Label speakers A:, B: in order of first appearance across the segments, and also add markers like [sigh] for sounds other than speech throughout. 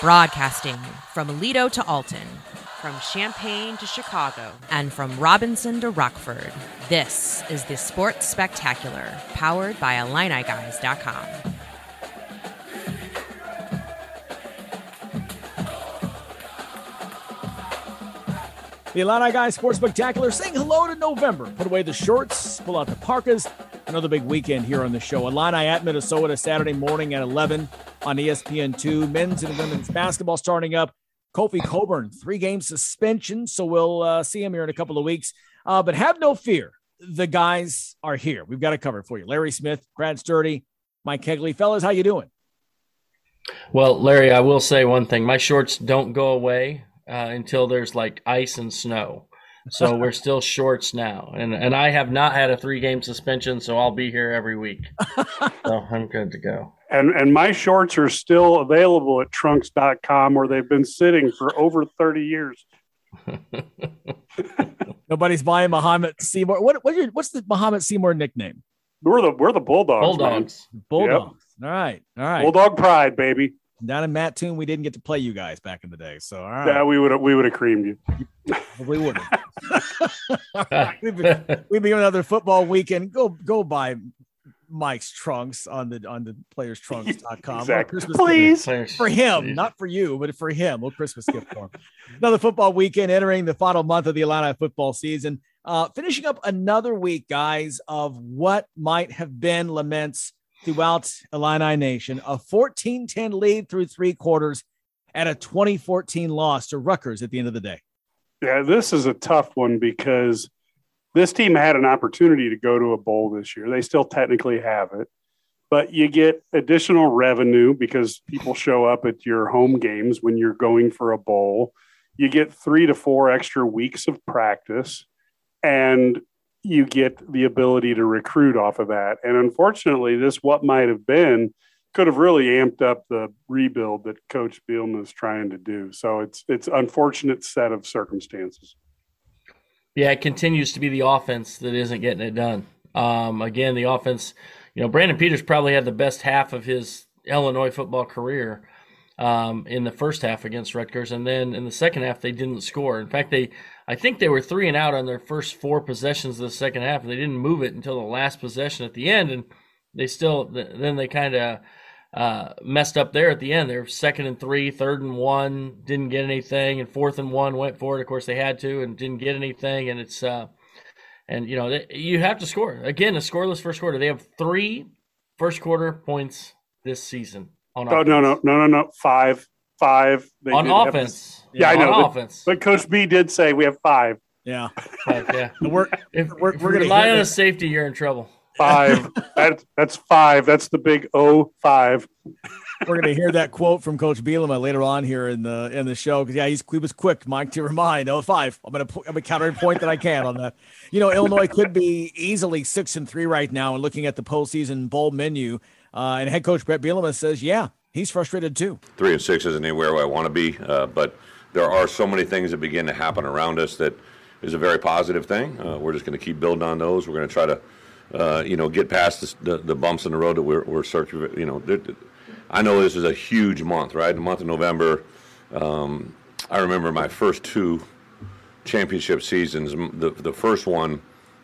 A: Broadcasting from Aledo to Alton, from Champaign to Chicago, and from Robinson to Rockford, this is the Sports Spectacular, powered by IlliniGuys.com.
B: The Illini Guys Sports Spectacular saying hello to November. Put away the shorts, pull out the parkas. Another big weekend here on the show. Illini at Minnesota Saturday morning at 11 on ESPN2. Men's and women's basketball starting up. Kofi Cockburn, three game suspension. So we'll uh, see him here in a couple of weeks. Uh, but have no fear. The guys are here. We've got it covered for you. Larry Smith, Brad Sturdy, Mike Kegley. Fellas, how you doing?
C: Well, Larry, I will say one thing. My shorts don't go away uh, until there's like ice and snow. So we're still shorts now, and and I have not had a three game suspension, so I'll be here every week. [laughs] so I'm good to go.
D: And and my shorts are still available at trunks.com where they've been sitting for over 30 years. [laughs]
B: Nobody's buying Mahomet-Seymour. What what your, what's the Mahomet-Seymour nickname?
D: We're the we're the Bulldogs.
C: Bulldogs.
D: man.
B: Bulldogs. All right. All right.
D: Bulldog pride, baby.
B: Down in Mattoon, we didn't get to play you guys back in the day. So all right.
D: Yeah, we would have we would have creamed you.
B: Probably would have. we'd, be, we'd be on another football weekend. Go go buy Mike's trunks on the on the playerstrunks.com.
D: Exactly.
B: Christmas
D: Please.
C: Players-
B: for him, not for you, but for him. We'll Christmas gift for him. Another football weekend entering the final month of the Atlanta football season. Uh, finishing up another week, guys, of what might have been laments throughout Illini Nation. A 14 10 lead through three quarters and a 2014 loss to Rutgers at the end of the day.
D: Yeah, this is a tough one because this team had an opportunity to go to a bowl this year. They still technically have it, but you get additional revenue because people show up at your home games when you're going for a bowl. You get three to four extra weeks of practice, and you get the ability to recruit off of that. And unfortunately, this what might have been could have really amped up the rebuild that Coach Bielema is trying to do. So it's it's unfortunate set of circumstances.
C: Yeah, it continues to be the offense that isn't getting it done. Um, again, the offense, you know, Brandon Peters probably had the best half of his Illinois football career um, in the first half against Rutgers, and then in the second half they didn't score. In fact, they, I think they were three and out on their first four possessions of the second half, they didn't move it until the last possession at the end, and they still, then they kind of uh, messed up there at the end. They're second and three, third and one, didn't get anything, and fourth and one went for it. Of course, they had to and didn't get anything. And it's uh, and you know they, you have to score again. A scoreless first quarter. They have three first quarter points this season on
D: Oh
C: offense.
D: no no no no no five five They
C: on
D: did have-
C: offense.
D: Yeah, I know,
C: On
D: but-
C: offense.
D: But Coach B did say we have five
B: Yeah.
C: Five, yeah. [laughs]
B: We're,
C: If,
B: We're-
C: if
B: we're gonna
C: rely on a safety, you're in trouble.
D: five. [laughs] that, that's five. That's the big O five.
B: we're going to hear that quote from Coach Bielema later on here in the in the show because yeah, he's he was quick, Mike, to remind. Oh, five. I'm going to I'm going to counter a point that I can on that. You know, Illinois could be easily six and three right now, and looking at the postseason bowl menu, uh, and head coach Bret Bielema says, yeah, he's frustrated too.
E: three and six isn't anywhere where I want to be, uh, but there are so many things that begin to happen around us that is a very positive thing. Uh, we're just going to keep building on those. We're going to try to, uh, you know, get past this, the, the bumps in the road that we're, we're searching. You know, I know this is a huge month, right? The month of November. Um, I remember my first two championship seasons. The the first one,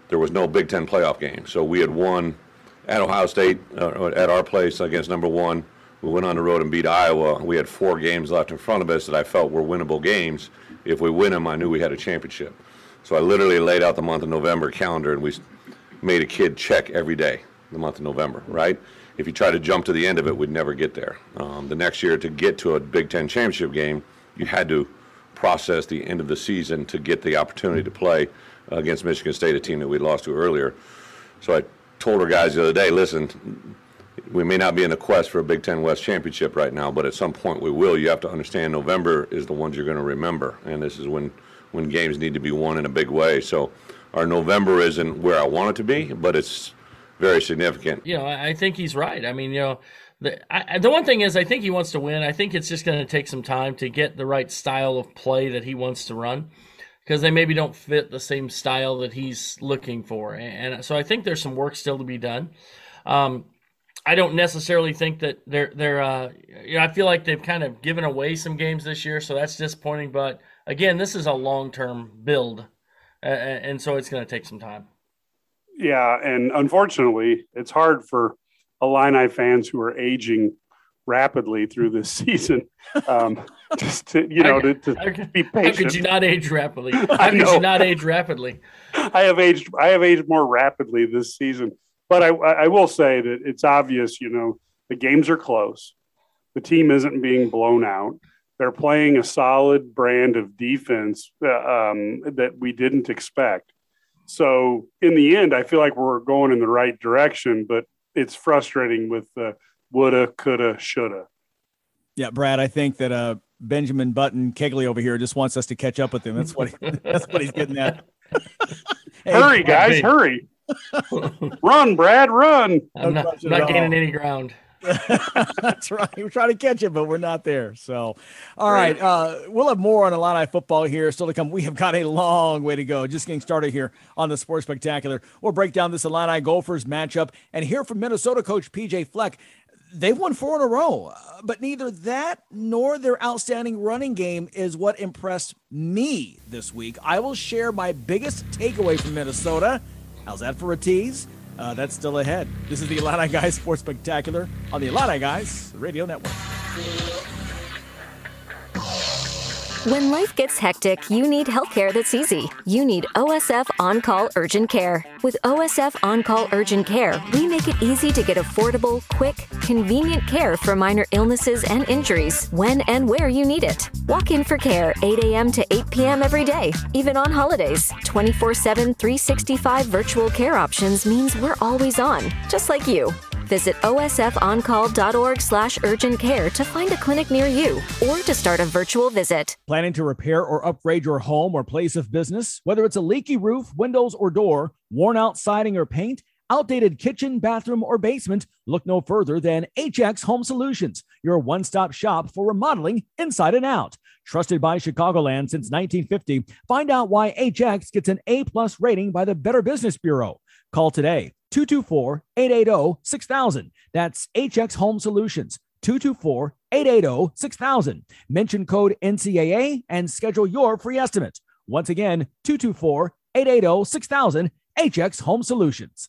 E: there was no Big Ten playoff game, so we had won at Ohio State uh, at our place against number one. We went on the road and beat Iowa. We had four games left in front of us that I felt were winnable games. If we win them, I knew we had a championship. So I literally laid out the month of November calendar, and we made a kid check every day the month of November, right? If you try to jump to the end of it, we'd never get there. Um, the next year, to get to a Big Ten championship game, you had to process the end of the season to get the opportunity to play against Michigan State, a team that we lost to earlier. So I told our guys the other day, listen, we may not be in the quest for a Big Ten West championship right now, but at some point we will. You have to understand November is the ones you're going to remember, and this is when when games need to be won in a big way. So our November isn't where I want it to be, but it's very significant.
C: you know, I think he's right. I mean, you know, the I- the one thing is, I think he wants to win. I think it's just going to take some time to get the right style of play that he wants to run, because they maybe don't fit the same style that he's looking for. And, and so I think there's some work still to be done. Um, I don't necessarily think that they're they're. Uh, you know, I feel like they've kind of given away some games this year, so that's disappointing. But again, this is a long term build, uh, and so it's going to take some time.
D: Yeah, and unfortunately, it's hard for Illini fans who are aging rapidly through this [laughs] season. Um, just to you know to, to be patient.
C: How could you not age rapidly? [laughs] How could you not age rapidly?
D: I have aged. I have aged more rapidly this season. But I, I will say that it's obvious. You know, the games are close. The team isn't being blown out. They're playing a solid brand of defense uh, um, that we didn't expect. So in the end, I feel like we're going in the right direction, but it's frustrating with the woulda, coulda, shoulda.
B: Yeah, Brad, I think that uh, Benjamin Button Kegley over here just wants us to catch up with him. That's what he, [laughs] that's what he's getting at. [laughs]
D: hey, hurry, guys, hurry! [laughs] run, Brad, run!
C: I'm not, I'm not gaining any ground. [laughs]
B: That's right. We're trying to catch it, but we're not there. So, all right. Uh, we'll have more on Illini football here still to come. We have got a long way to go. Just getting started here on the Sports Spectacular. We'll break down this Illini Gophers matchup and hear from Minnesota coach PJ Fleck. They've won four in a row, but neither that nor their outstanding running game is what impressed me this week. I will share my biggest takeaway from Minnesota. How's that for a tease? Uh, that's still ahead. This is the Illini Guys Sports Spectacular on the Illini Guys Radio Network.
F: When life gets hectic, you need healthcare that's easy. You need OSF On Call Urgent Care. With OSF On Call Urgent Care, we make it easy to get affordable, quick, convenient care for minor illnesses and injuries when and where you need it. Walk in for care 8 a.m. to 8 p.m. every day, even on holidays. 24 7, 365 virtual care options means we're always on, just like you. Visit osfoncall.org slash urgent care to find a clinic near you or to start a virtual visit.
B: Planning to repair or upgrade your home or place of business? Whether it's a leaky roof, windows, or door, worn out siding or paint, outdated kitchen, bathroom, or basement, look no further than HX Home Solutions, your one stop shop for remodeling inside and out. Trusted by Chicagoland since 1950, find out why HX gets an A plus rating by the Better Business Bureau. Call today 224 880 6000. That's HX Home Solutions 224 880 6000. Mention code NCAA and schedule your free estimate. Once again, 224 880 6000. HX Home Solutions.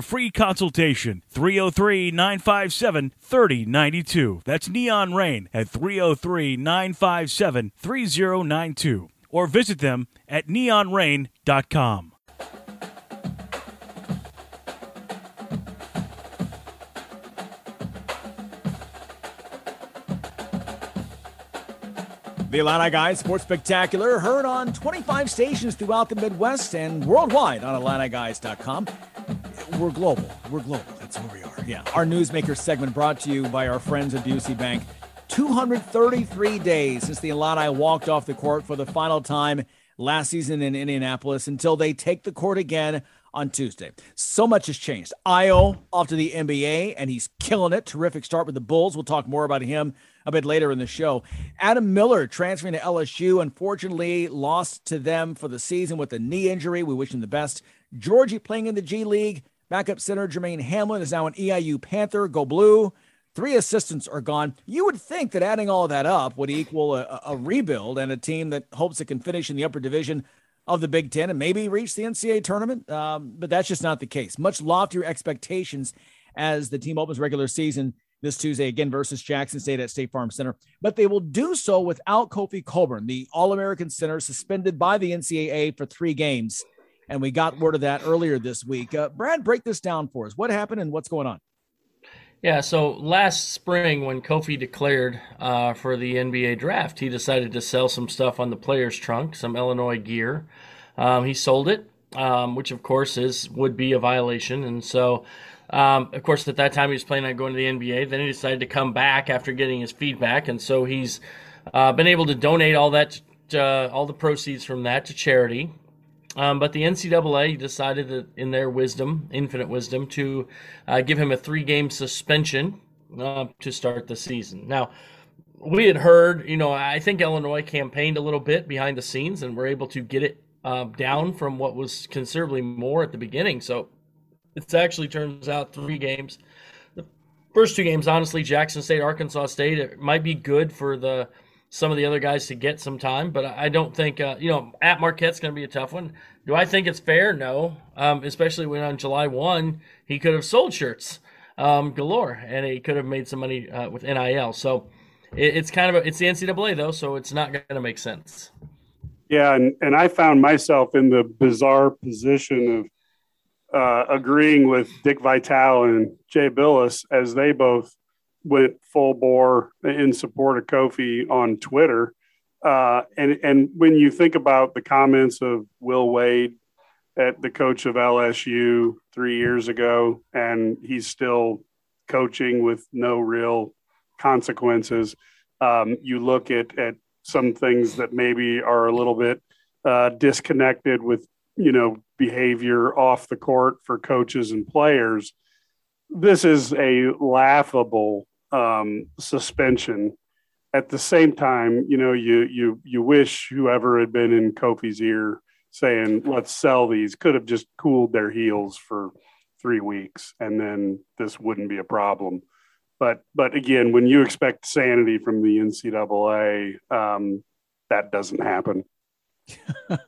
G: free consultation. 303 957 3092. That's Neon Rain at 303 957 3092. Or visit them at neonrain.com.
B: The Illini Guys Sports Spectacular, heard on 25 stations throughout the Midwest and worldwide on IlliniGuys.com. We're global. We're global. That's who we are. Yeah. Our Newsmaker segment brought to you by our friends at Busey Bank. 233 days since the Illini walked off the court for the final time last season in Indianapolis until they take the court again on Tuesday. So much has changed. Ayo off to the NBA, and he's killing it. Terrific start with the Bulls. We'll talk more about him a bit later in the show. Adam Miller transferring to LSU, unfortunately lost to them for the season with a knee injury. We wish him the best. Giorgi playing in the G League. Backup center Jermaine Hamlin is now an EIU Panther. Go blue. Three assistants are gone. You would think that adding all of that up would equal a, a rebuild and a team that hopes it can finish in the upper division of the Big Ten and maybe reach the NCAA tournament. Um, but that's just not the case. Much loftier expectations as the team opens regular season this Tuesday again versus Jackson State at State Farm Center. But they will do so without Kofi Cockburn, the All American center suspended by the NCAA for three games. And we got word of that earlier this week. Uh, Brad, break this down for us. What happened and what's going on?
C: Yeah, so last spring when Kofi declared uh, for the NBA draft, he decided to sell some stuff on the player's trunk, some Illinois gear. Um, he sold it, um, which of course is would be a violation, and so Um, of course, at that time he was planning on going to the NBA. Then he decided to come back after getting his feedback, and so he's uh, been able to donate all that, uh, all the proceeds from that to charity. Um, but the NCAA decided that, in their wisdom, infinite wisdom, to uh, give him a three-game suspension uh, to start the season. Now, we had heard, you know, I think Illinois campaigned a little bit behind the scenes and were able to get it uh, down from what was considerably more at the beginning. So it actually turns out three games. The first two games, honestly, Jackson State, Arkansas State, it might be good for the some of the other guys to get some time, but I don't think uh, you know at Marquette's going to be a tough one. Do I think it's fair? No, um, especially when on July one he could have sold shirts um, galore and he could have made some money uh, with NIL. So it, it's kind of a, it's the NCAA though, so it's not going to make sense.
D: Yeah, and and I found myself in the bizarre position of uh, agreeing with Dick Vitale and Jay Bilas as they both went full bore in support of Kofi on Twitter. Uh, and and when you think about the comments of Will Wade at the coach of LSU three years ago, and he's still coaching with no real consequences. Um, you look at at some things that maybe are a little bit uh, disconnected with you know behavior off the court for coaches and players. This is a laughable um, suspension. At the same time, you know, you you you wish whoever had been in Kofi's ear saying, "Let's sell these," could have just cooled their heels for three weeks, and then this wouldn't be a problem. But but again, when you expect sanity from the NCAA, um, that doesn't happen. [laughs]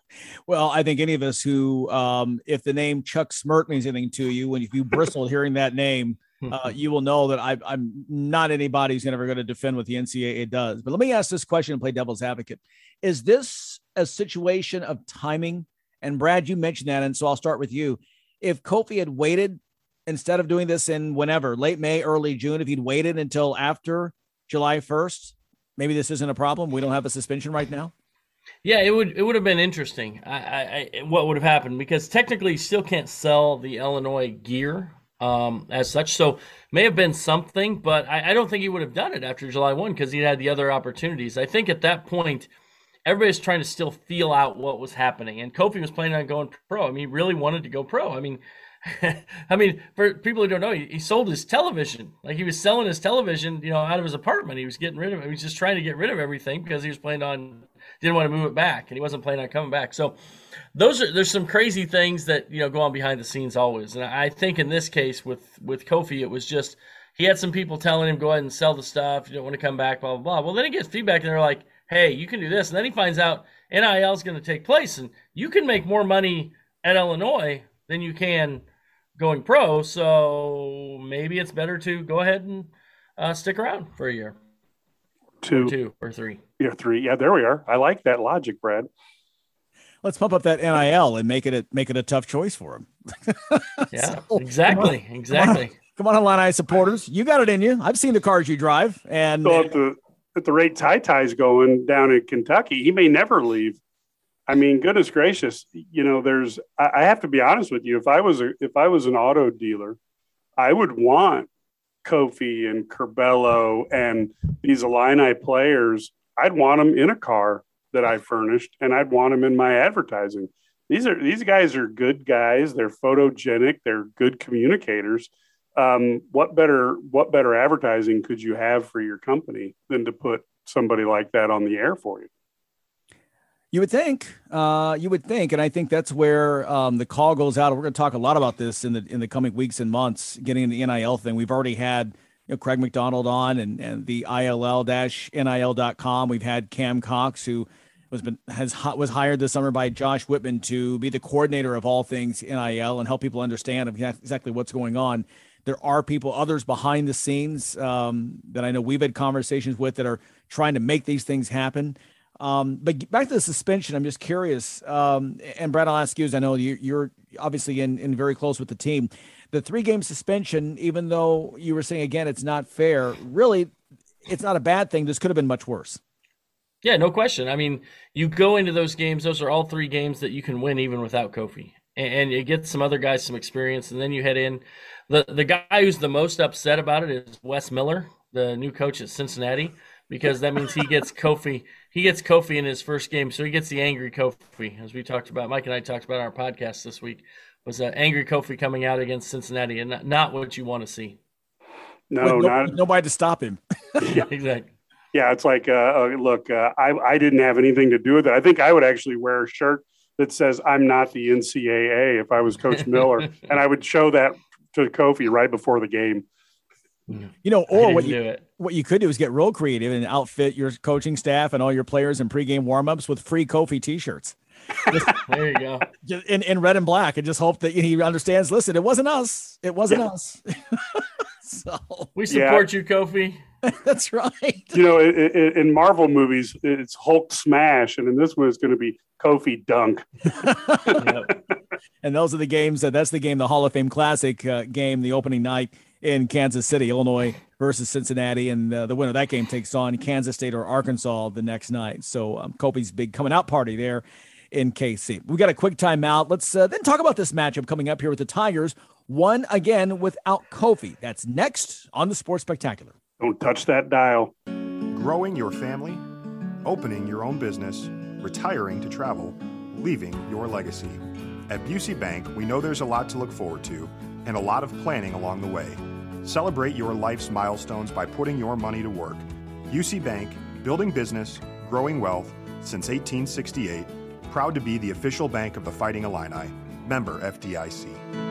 B: well, I think any of us who, um, if the name Chuck Smrt means anything to you, when if you bristle hearing that name, uh, you will know that I, am not anybody who's ever going to defend what the NCAA does. But let me ask this question and play devil's advocate: Is this a situation of timing? And Brad, you mentioned that, and so I'll start with you. If Kofi had waited instead of doing this in whenever, late May, early June, if he'd waited until after July 1st, maybe this isn't a problem. We don't have a suspension right now.
C: Yeah, it would it would have been interesting. I, I, I what would have happened because technically, you still can't sell the Illinois gear um, as such. So may have been something, but I, I don't think he would have done it after July 1 because he had the other opportunities. I think at that point, everybody's trying to still feel out what was happening. And Kofi was planning on going pro. I mean, he really wanted to go pro. I mean, [laughs] I mean, for people who don't know, he, he, sold his television. Like he was selling his television, you know, out of his apartment. He was getting rid of it. He was just trying to get rid of everything because he was planning on didn't want to move it back, and he wasn't planning on coming back. So those are there's some crazy things that you know go on behind the scenes always. And I think in this case with with Kofi, it was just he had some people telling him go ahead and sell the stuff. You don't want to come back, blah blah blah. Well, then he gets feedback, and they're like, hey, you can do this, and then he finds out NIL is going to take place, and you can make more money at Illinois than you can going pro. So maybe it's better to go ahead and uh, stick around for a year,
D: two,
C: or two or three.
D: Yeah, three. Yeah, there we are. I like that logic, Brad.
B: Let's pump up that NIL and make it a, make it a tough choice for him.
C: yeah, [laughs] so, exactly, come exactly.
B: Come on, Illini supporters, you got it in you. I've seen the cars you drive, and
D: so at the at the rate Ty Ty's going down in Kentucky, he may never leave. I mean, goodness gracious, you know, there's. I, I have to be honest with you. If I was a if I was an auto dealer, I would want Kofi and Curbelo and these Illini players I'd want them in a car that I furnished, and I'd want them in my advertising. These are these guys are good guys. They're photogenic. They're good communicators. Um, what better what better advertising could you have for your company than to put somebody like that on the air for you?
B: You would think, uh, you would think, and I think that's where um, the call goes out. We're going to talk a lot about this in the in the coming weeks and months. Getting the NIL thing, we've already had you know, Craig McDonald on and, and the ILL-NIL.com. We've had Cam Cox, who was been has was hired this summer by Josh Whitman to be the coordinator of all things NIL and help people understand exactly what's going on. There are people, others behind the scenes um, that I know we've had conversations with that are trying to make these things happen. Um, but back to the suspension, I'm just curious. Um, and Brad, I'll ask you, as I know you, are obviously in, in very close with the team the three game suspension, even though you were saying again it's not fair, really it's not a bad thing. This could have been much worse.
C: Yeah, no question. I mean, you go into those games; those are all three games that you can win even without Kofi. and, and you get some other guys some experience, and then you head in. The the guy who's the most upset about it is Wes Miller, the new coach at Cincinnati, because that means he gets Kofi. He gets Kofi in his first game, so he gets the angry Kofi, as we talked about. Mike and I talked about our podcast this week. Was uh, angry Kofi coming out against Cincinnati, and not, not what you want to see.
D: No,
B: With
D: not
B: nobody to stop him. [laughs]
C: yeah, exactly.
D: Yeah, it's like, uh, uh, look, uh, I, I didn't have anything to do with it. I think I would actually wear a shirt that says I'm not the NCAA if I was Coach Miller, [laughs] and I would show that to Kofi right before the game.
B: You know, or what you what you could do is get real creative and outfit your coaching staff and all your players in pregame warmups with free Kofi t-shirts. [laughs]
C: There you go.
B: In, in red and black and just hope that he understands listen it wasn't us it wasn't us [laughs] so
C: We
D: Yeah.
C: support you, Kofi. [laughs]
B: that's right
D: You know, i i in Marvel movies, it's Hulk smash, and in this one, it's going to be Kofi dunk. [laughs]
C: Yep.
B: and those are the games that that's the game the hall of fame classic uh, game the opening night in kansas city illinois versus cincinnati and uh, the winner of that game takes on kansas state or arkansas the next night so um, kofi's big coming out party there in kc we got a quick timeout let's uh, then talk about this matchup coming up here with the tigers one again without kofi that's next on the sports spectacular
D: Don't touch that dial.
H: Growing your family, opening your own business, retiring to travel, leaving your legacy. At Busey Bank, we know there's a lot to look forward to and a lot of planning along the way. Celebrate your life's milestones by putting your money to work. Busey Bank, building business, growing wealth since 1868. Proud to be the official bank of the Fighting Illini. Member FDIC.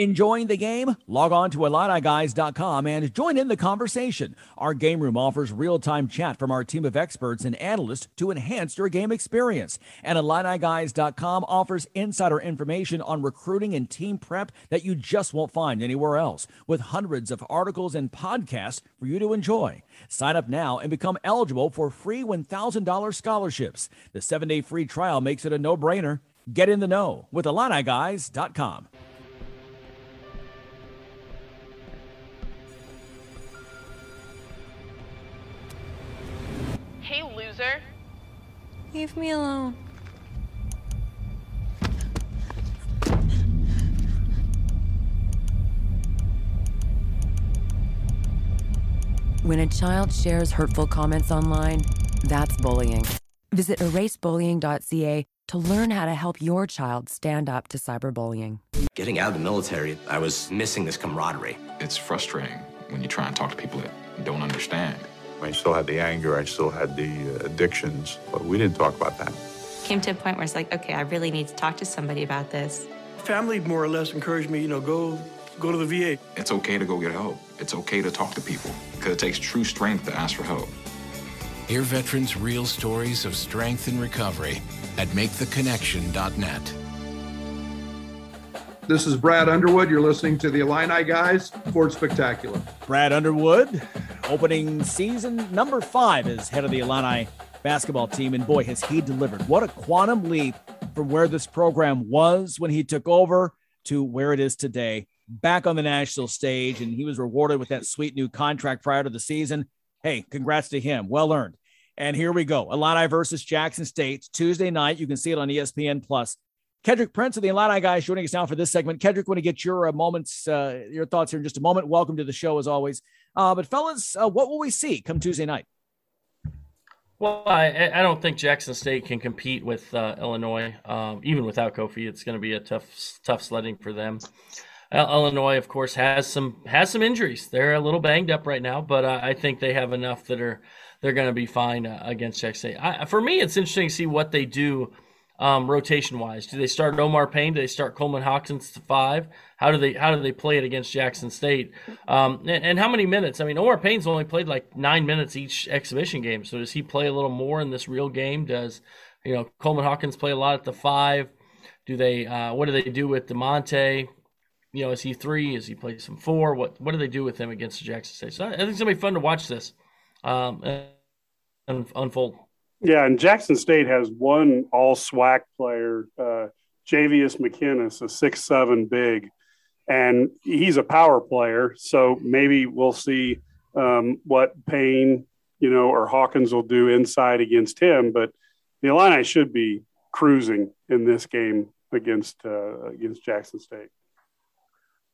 B: Enjoying the game? Log on to IlliniGuys.com and join in the conversation. Our game room offers real time chat from our team of experts and analysts to enhance your game experience. And IlliniGuys.com offers insider information on recruiting and team prep that you just won't find anywhere else, with hundreds of articles and podcasts for you to enjoy. Sign up now and become eligible for free $1,000 scholarships. The seven day free trial makes it a no brainer. Get in the know with IlliniGuys.com.
I: Leave me alone. When a child shares hurtful comments online, that's bullying. Visit erasebullying.ca to learn how to help your child stand up to cyberbullying.
J: Getting out of the military, I was missing this camaraderie.
K: It's frustrating when you try and talk to people that don't understand.
L: I still had the anger, I still had the uh, addictions, but we didn't talk about that.
I: Came to a point where it's like, okay, I really need to talk to somebody about this.
M: Family more or less encouraged me, you know, go go to the VA.
K: It's okay to go get help. It's okay to talk to people because it takes true strength to ask for help.
N: Hear veterans' real stories of strength and recovery at MakeTheConnection.net.
O: This is Brad Underwood. You're listening to the Illini Guys Sports Spectacular.
B: Brad Underwood, opening season number five as head of the Illini basketball team. And boy, has he delivered. What a quantum leap from where this program was when he took over to where it is today. Back on the national stage, and he was rewarded with that sweet new contract prior to the season. Hey, congrats to him. Well earned. And here we go. Illini versus Jackson State Tuesday night. You can see it on ESPN Plus. Kedrick Prince of the Illini guys joining us now for this segment. Kedrick, want to get your uh, moments, uh, your thoughts here in just a moment. Welcome to the show as always. Uh, but fellas, uh, what will we see come Tuesday night?
C: Well, I, I don't think Jackson State can compete with uh, Illinois, um, even without Kofi. It's going to be a tough, tough sledding for them. Uh, Illinois, of course, has some has some injuries. They're a little banged up right now, but uh, I think they have enough that are they're going to be fine uh, against Jackson State. I, for me, it's interesting to see what they do um, rotation wise. Do they start Omar Payne? Do they start Coleman Hawkins to five? How do they how do they play it against Jackson State? Um, and, and how many minutes? I mean, Omar Payne's only played like nine minutes each exhibition game. So does he play a little more in this real game? Does you know Coleman Hawkins play a lot at the five? Do they uh, what do they do with Da'Monte? You know, is he three? Is he play some four? What what do they do with him against Jackson State? So I think it's gonna be fun to watch this um, unfold.
D: Yeah, and Jackson State has one all SWAC player, uh, Jayveous McKinnis, a six seven big, and he's a power player. So maybe we'll see um, what Payne, you know, or Hawkins will do inside against him. But the Illini should be cruising in this game against uh, against Jackson State.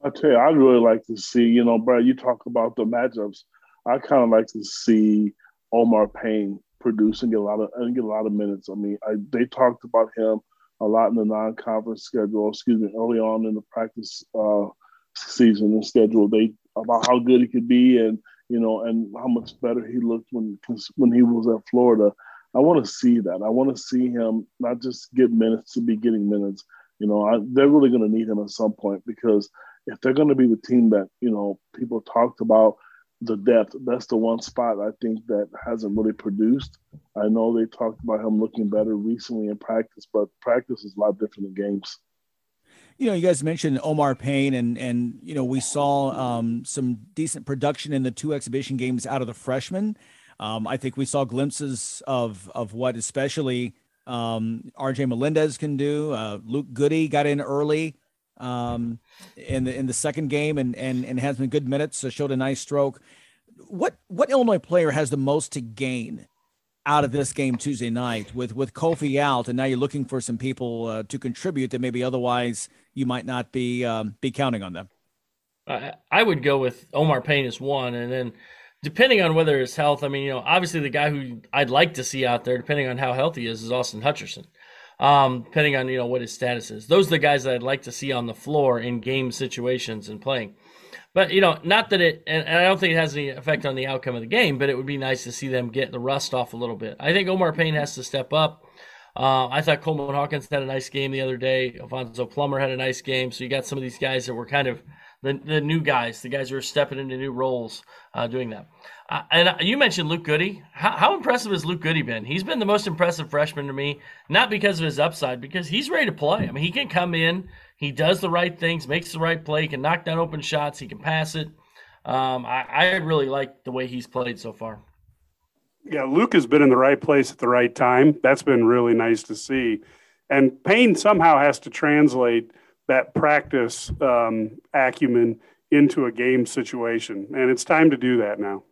P: I tell you, I'd really like to see. You know, Brad, you talk about the matchups. I kind of like to see Omar Payne produce and get a lot of and get a lot of minutes. I mean, I, they talked about him a lot in the non-conference schedule. Excuse me, early on in the practice uh, season and schedule. They about how good he could be and you know and how much better he looked when when he was at Florida. I want to see that. I want to see him not just get minutes to be getting minutes. You know, I, they're really going to need him at some point because if they're going to be the team that you know people talked about the depth, that's the one spot I think that hasn't really produced. I know they talked about him looking better recently in practice, but practice is a lot different than games.
B: You know, you guys mentioned Omar Payne, and and you know we saw um, some decent production in the two exhibition games out of the freshmen. Um, I think we saw glimpses of of what especially um, RJ Melendez can do. Uh, Luke Goody got in early um, in the in the second game and and and has been good minutes. So showed a nice stroke. What what Illinois player has the most to gain out of this game Tuesday night with with Kofi out, and now you're looking for some people uh, to contribute that maybe otherwise you might not be um, be counting on them.
C: I, I would go with Omar Payne as one, and then depending on whether his health. I mean, you know, obviously the guy who I'd like to see out there, depending on how healthy he is, is Austin Hutcherson um, depending on you know what his status is. Those are the guys that I'd like to see on the floor in game situations and playing. But you know, not that it, and, and I don't think it has any effect on the outcome of the game. But it would be nice to see them get the rust off a little bit. I think Omar Payne has to step up. Uh, I thought Coleman Hawkins had a nice game the other day. Alfonso Plummer had a nice game. So you got some of these guys that were kind of the, the new guys, the guys who are stepping into new roles, uh, doing that. Uh, and you mentioned Luke Goode. How, how, impressive has Luke Goode been? He's been the most impressive freshman to me, not because of his upside, because he's ready to play. I mean, he can come in, he does the right things, makes the right play, he can knock down open shots, he can pass it. Um, I, I really like the way he's played so far.
D: Yeah, Luke has been in the right place at the right time. That's been really nice to see. And Payne somehow has to translate that practice um, acumen into a game situation. And it's time to do that now.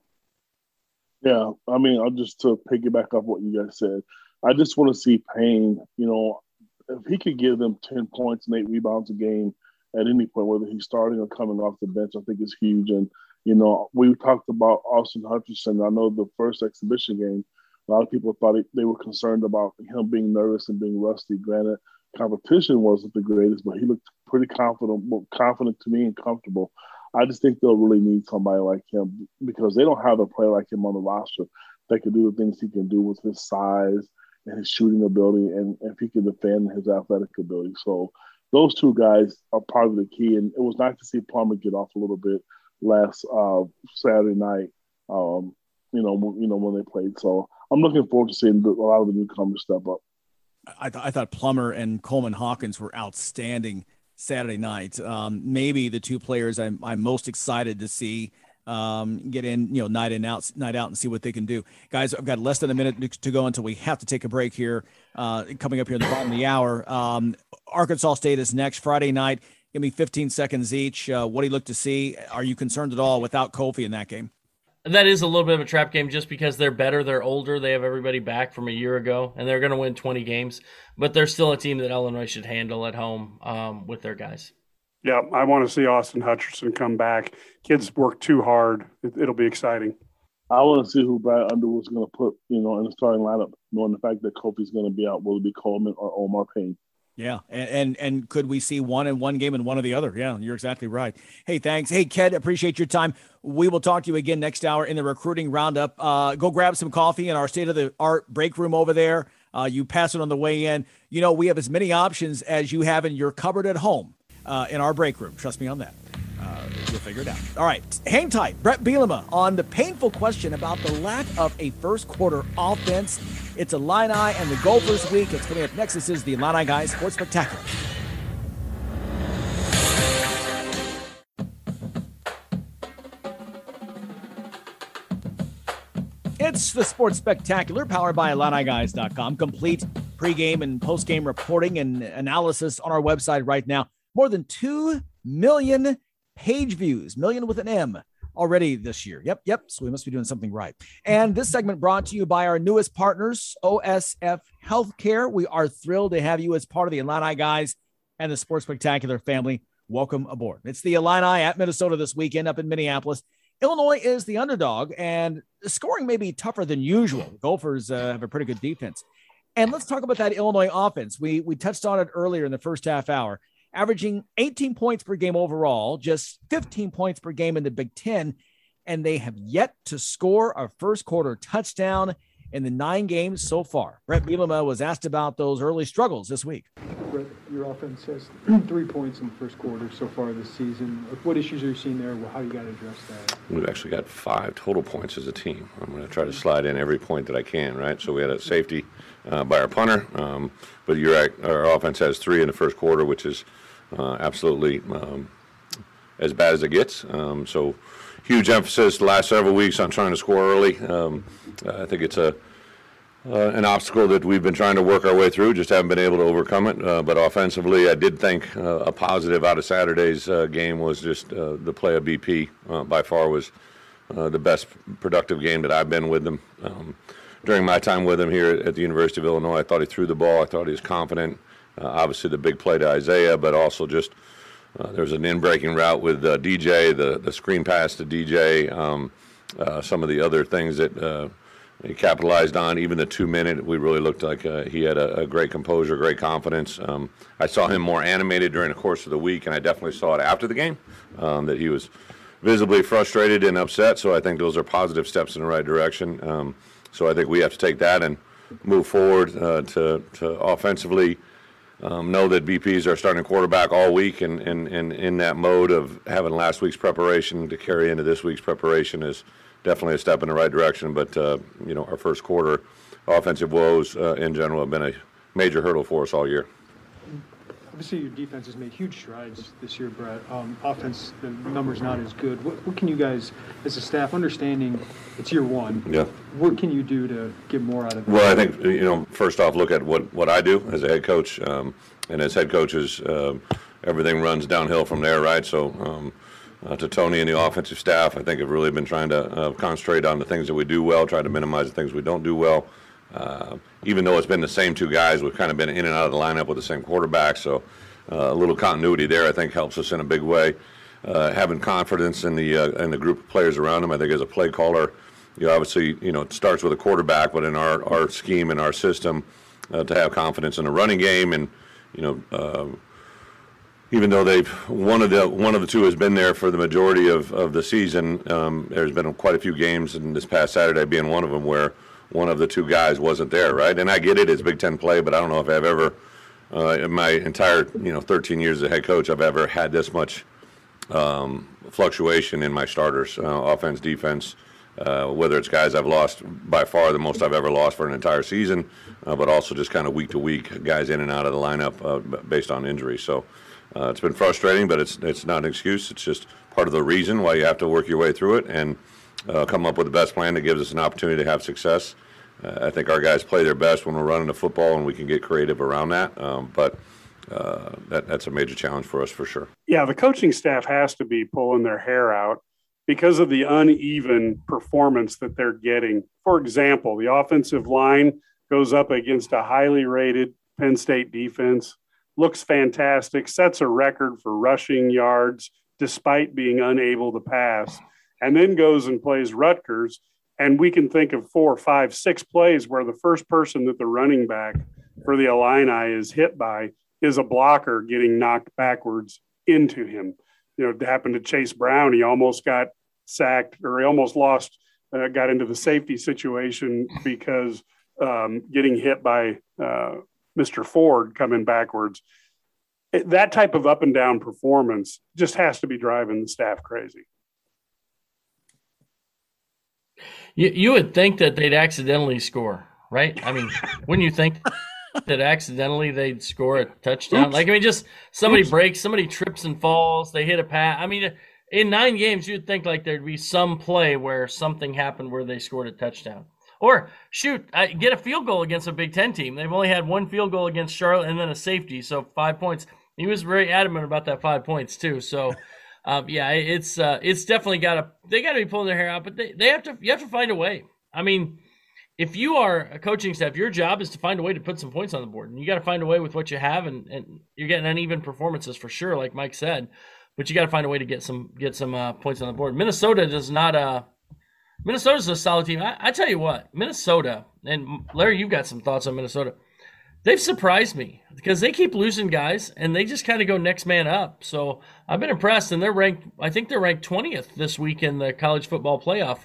P: Yeah, I mean, I'll just to piggyback off what you guys said. I just want to see Payne. You know, if he could give them ten points and eight rebounds a game at any point, whether he's starting or coming off the bench, I think is huge. And you know, we talked about Austin Hutcherson. I know the first exhibition game, a lot of people thought they were concerned about him being nervous and being rusty. Granted, competition wasn't the greatest, but he looked pretty confident, confident to me and comfortable. I just think they'll really need somebody like him because they don't have a player like him on the roster that can do the things he can do with his size and his shooting ability and if he can defend his athletic ability. So those two guys are part of the key. And it was nice to see Plummer get off a little bit last uh, Saturday night. Um, you know, you know when they played. So I'm looking forward to seeing a lot of the newcomers step up.
B: I, th- I thought Plummer and Coleman Hawkins were outstanding Saturday night. Um, maybe the two players I'm, I'm most excited to see um, get in, you know, night in out, night out, and see what they can do. Guys, I've got less than a minute to go until we have to take a break here. Uh, coming up here in the bottom of the hour, um, Arkansas State is next Friday night. Give me 15 seconds each. Uh, what do you look to see? Are you concerned at all without Kofi in that game?
C: That is a little bit of a trap game just because they're better, they're older, they have everybody back from a year ago, and they're going to win 20 games. But they're still a team that Illinois should handle at home um, with their guys.
D: Yeah, I want to see Austin Hutcherson come back. Kids work too hard. It, will be exciting.
P: I want to see who Brad Underwood's going to put, you know, in the starting lineup, knowing the fact that Kofi's going to be out. Will it be Coleman or Omar Payne?
B: Yeah, and, and, and could we see one in one game and one of the other? Yeah, you're exactly right. Hey, thanks. Hey, Ked, appreciate your time. We will talk to you again next hour in the recruiting roundup. Uh, go grab some coffee in our state of the art break room over there. Uh, you pass it on the way in. You know, we have as many options as you have in your cupboard at home uh, in our break room. Trust me on that. Uh, you'll figure it out. All right, hang tight. Bret Bielema on the painful question about the lack of a first quarter offense. It's Illini and the Gophers week. It's coming up next. This is the Illini Guys Sports Spectacular. It's the Sports Spectacular powered by IlliniGuys.com. Complete pregame and postgame reporting and analysis on our website right now. More than 2 million page views, million with an M, already this year. Yep, yep. So we must be doing something right. And this segment brought to you by our newest partners, OSF Healthcare. We are thrilled to have you as part of the Illini guys and the Sports Spectacular family. Welcome aboard. It's the Illini at Minnesota this weekend up in Minneapolis. Illinois is the underdog, and scoring may be tougher than usual. Gophers uh, have a pretty good defense. And let's talk about that Illinois offense. We we touched on it earlier in the first half hour, averaging 18 points per game overall, just 15 points per game in the Big Ten, and they have yet to score a first quarter touchdown in the nine games so far. Bret Bielema was asked about those early struggles this week.
Q: Bret, your offense has three points in the first quarter so far this season. What issues are you seeing there? How do you got to address that?
E: We've actually got five total points as a team. I'm going to try to slide in every point that I can, right? So we had a safety uh, by our punter, um, but you're our offense has three in the first quarter, which is absolutely um, as bad as it gets. Um, so huge emphasis the last several weeks on trying to score early. Um, I think it's a uh, an obstacle that we've been trying to work our way through, just haven't been able to overcome it. Uh, but offensively, I did think uh, a positive out of Saturday's uh, game was just uh, the play of BP. Uh, by far was the best productive game that I've been with them. Um, during my time with him here at the University of Illinois, I thought he threw the ball. I thought he was confident. Obviously, the big play to Isaiah, but also just there was an in-breaking route with DJ, the the screen pass to DJ, um, some of the other things that he capitalized on. Even the two minute, we really looked like uh, he had a, a, great composure, great confidence. Um, I saw him more animated during the course of the week, and I definitely saw it after the game um, that he was visibly frustrated and upset. So I think those are positive steps in the right direction. Um, so I think we have to take that and move forward uh, to, to offensively. Um, know that BP's our starting quarterback all week, and, and, and in that mode of having last week's preparation to carry into this week's preparation is definitely a step in the right direction. But uh, you know, our first quarter offensive woes uh, in general have been a major hurdle for us all year.
Q: Obviously, your defense has made huge strides this year, Bret. Um, offense, the numbers not as good. What, what, can you guys, as a staff, understanding it's year one?
E: Yeah.
Q: What can you do to get more out of it?
E: Well, I think you know, first off, look at what what I do as a head coach, um, and as head coaches, uh, everything runs downhill from there, right? So. Um, uh, to Tony and the offensive staff. I think have really been trying to uh, concentrate on the things that we do well, try to minimize the things we don't do well. Uh, even though it's been the same two guys, we've kind of been in and out of the lineup with the same quarterback. So uh, a little continuity there, I think, helps us in a big way. Uh, having confidence in the uh, in the group of players around him, I think, as a play caller, you obviously, you know, it starts with a quarterback, but in our our scheme and our system, to have confidence in the running game and you know even though they've one of the one of the two has been there for the majority of, of the season, um, there's been quite a few games, and this past Saturday being one of them, where one of the two guys wasn't there, right? And I get it, it's Big Ten play, but I don't know if I've ever, uh, in my entire you know 13 years as a head coach, I've ever had this much um, fluctuation in my starters, uh, offense, defense. Uh, whether it's guys I've lost by far the most I've ever lost for an entire season, uh, but also just kind of week to week guys in and out of the lineup uh, based on injury. So uh, it's been frustrating, but it's it's not an excuse. It's just part of the reason why you have to work your way through it and uh, come up with the best plan that gives us an opportunity to have success. Uh, I think our guys play their best when we're running the football, and we can get creative around that. Um, but uh, that that's a major challenge for us for sure.
D: Yeah, the coaching staff has to be pulling their hair out because of the uneven performance that they're getting. For example, the offensive line goes up against a highly rated Penn State defense looks fantastic, sets a record for rushing yards despite being unable to pass, and then goes and plays Rutgers. And we can think of four, five, six plays where the first person that the running back for the Illini is hit by is a blocker getting knocked backwards into him. You know, it happened to Chase Brown. He almost got sacked or he almost lost, uh, got into the safety situation because um, getting hit by uh, Mr. Ford coming backwards. It, that type of up and down performance just has to be driving the staff crazy.
C: You, you would think that they'd accidentally score, right? I mean, [laughs] wouldn't you think that accidentally they'd score a touchdown? Oops. Like, I mean, just somebody Oops. breaks, somebody trips and falls, they hit a pass. I mean, in nine games, you'd think like there'd be some play where something happened where they scored a touchdown. Or shoot, get a field goal against a Big Ten team. They've only had one field goal against Charlotte and then a safety, so five points. He was very adamant about that five points too. So um, yeah, it's uh, it's definitely got to they got to be pulling their hair out, but they, they have to you have to find a way. I mean, if you are a coaching staff, your job is to find a way to put some points on the board, and you got to find a way with what you have, and, and you're getting uneven performances for sure, like Mike said, but you got to find a way to get some get some uh, points on the board. Minnesota does not. Uh, Minnesota's a solid team. I, I tell you what, Minnesota and Larry, you've got some thoughts on Minnesota they've surprised me because they keep losing guys and they just kind of go next man up. So I've been impressed, and they're ranked. I think they're ranked twentieth this week in the college football playoff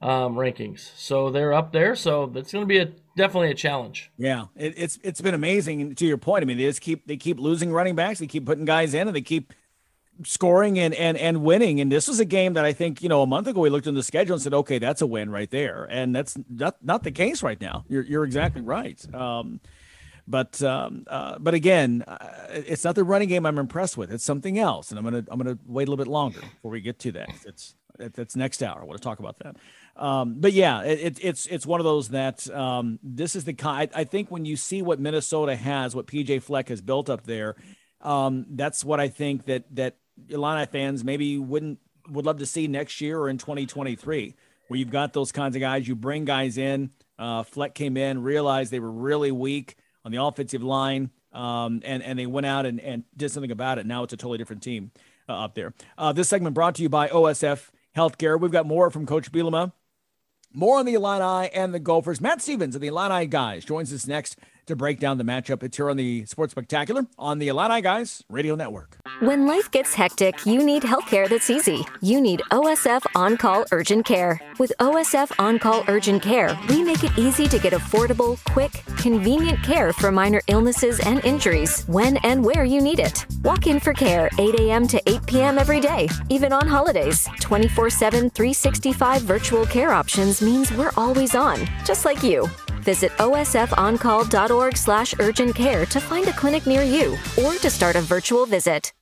C: um, rankings. So they're up there. So that's going to be a definitely a challenge.
B: Yeah, it, it's it's been amazing. To your point, I mean, they just keep they keep losing running backs. They keep putting guys in, and they keep scoring and and and winning. And this was a game that I think you know a month ago we looked in the schedule and said, okay, that's a win right there. And that's not not the case right now. You're you're exactly right. Um, but um, uh, but again, uh, it's not the running game I'm impressed with. It's something else, and I'm gonna I'm gonna wait a little bit longer before we get to that. [laughs] It's that's next hour. I want to talk about that. Um, but yeah, it, it's it's one of those that um, this is the kind. I think when you see what Minnesota has, what PJ Fleck has built up there, um, that's what I think that that Illini fans maybe wouldn't would love to see next year or in 2023, where you've got those kinds of guys. You bring guys in. Uh, Fleck came in, realized they were really weak on the offensive line, um, and and they went out and, and did something about it. Now it's a totally different team uh, up there. Uh, this segment brought to you by OSF Healthcare. We've got more from Coach Bielema. More on the Illini and the Gophers. Matt Stevens of the Illini Guys joins us next to break down the matchup. It's here on the Sports Spectacular on the Illini Guys Radio Network.
F: When life gets hectic, you need healthcare that's easy. You need OSF On Call Urgent Care. With OSF On Call Urgent Care, we make it easy to get affordable, quick, convenient care for minor illnesses and injuries when and where you need it. Walk in for care 8 a.m. to 8 p.m. every day, even on holidays. 24 7, 365 virtual care options means we're always on, just like you. Visit osfoncall.org slash urgent care to find a clinic near you or to start a virtual visit.